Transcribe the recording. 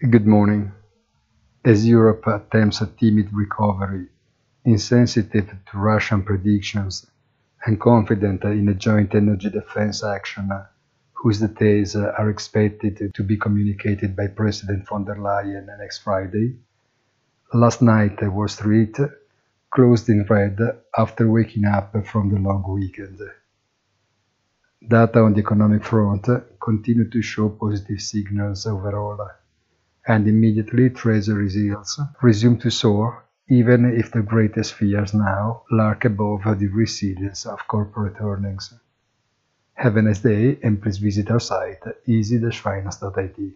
Good morning. As Europe attempts a timid recovery, insensitive to Russian predictions, and confident in a joint energy defense action whose details are expected to be communicated by President von der Leyen next Friday, last night Wall Street closed in red after waking up from the long weekend. Data on the economic front continue to show positive signals overall, and immediately Treasury yields resume to soar even if the greatest fears now lurk above the resilience of corporate earnings. Have a nice day and please visit our site easy-finance.it.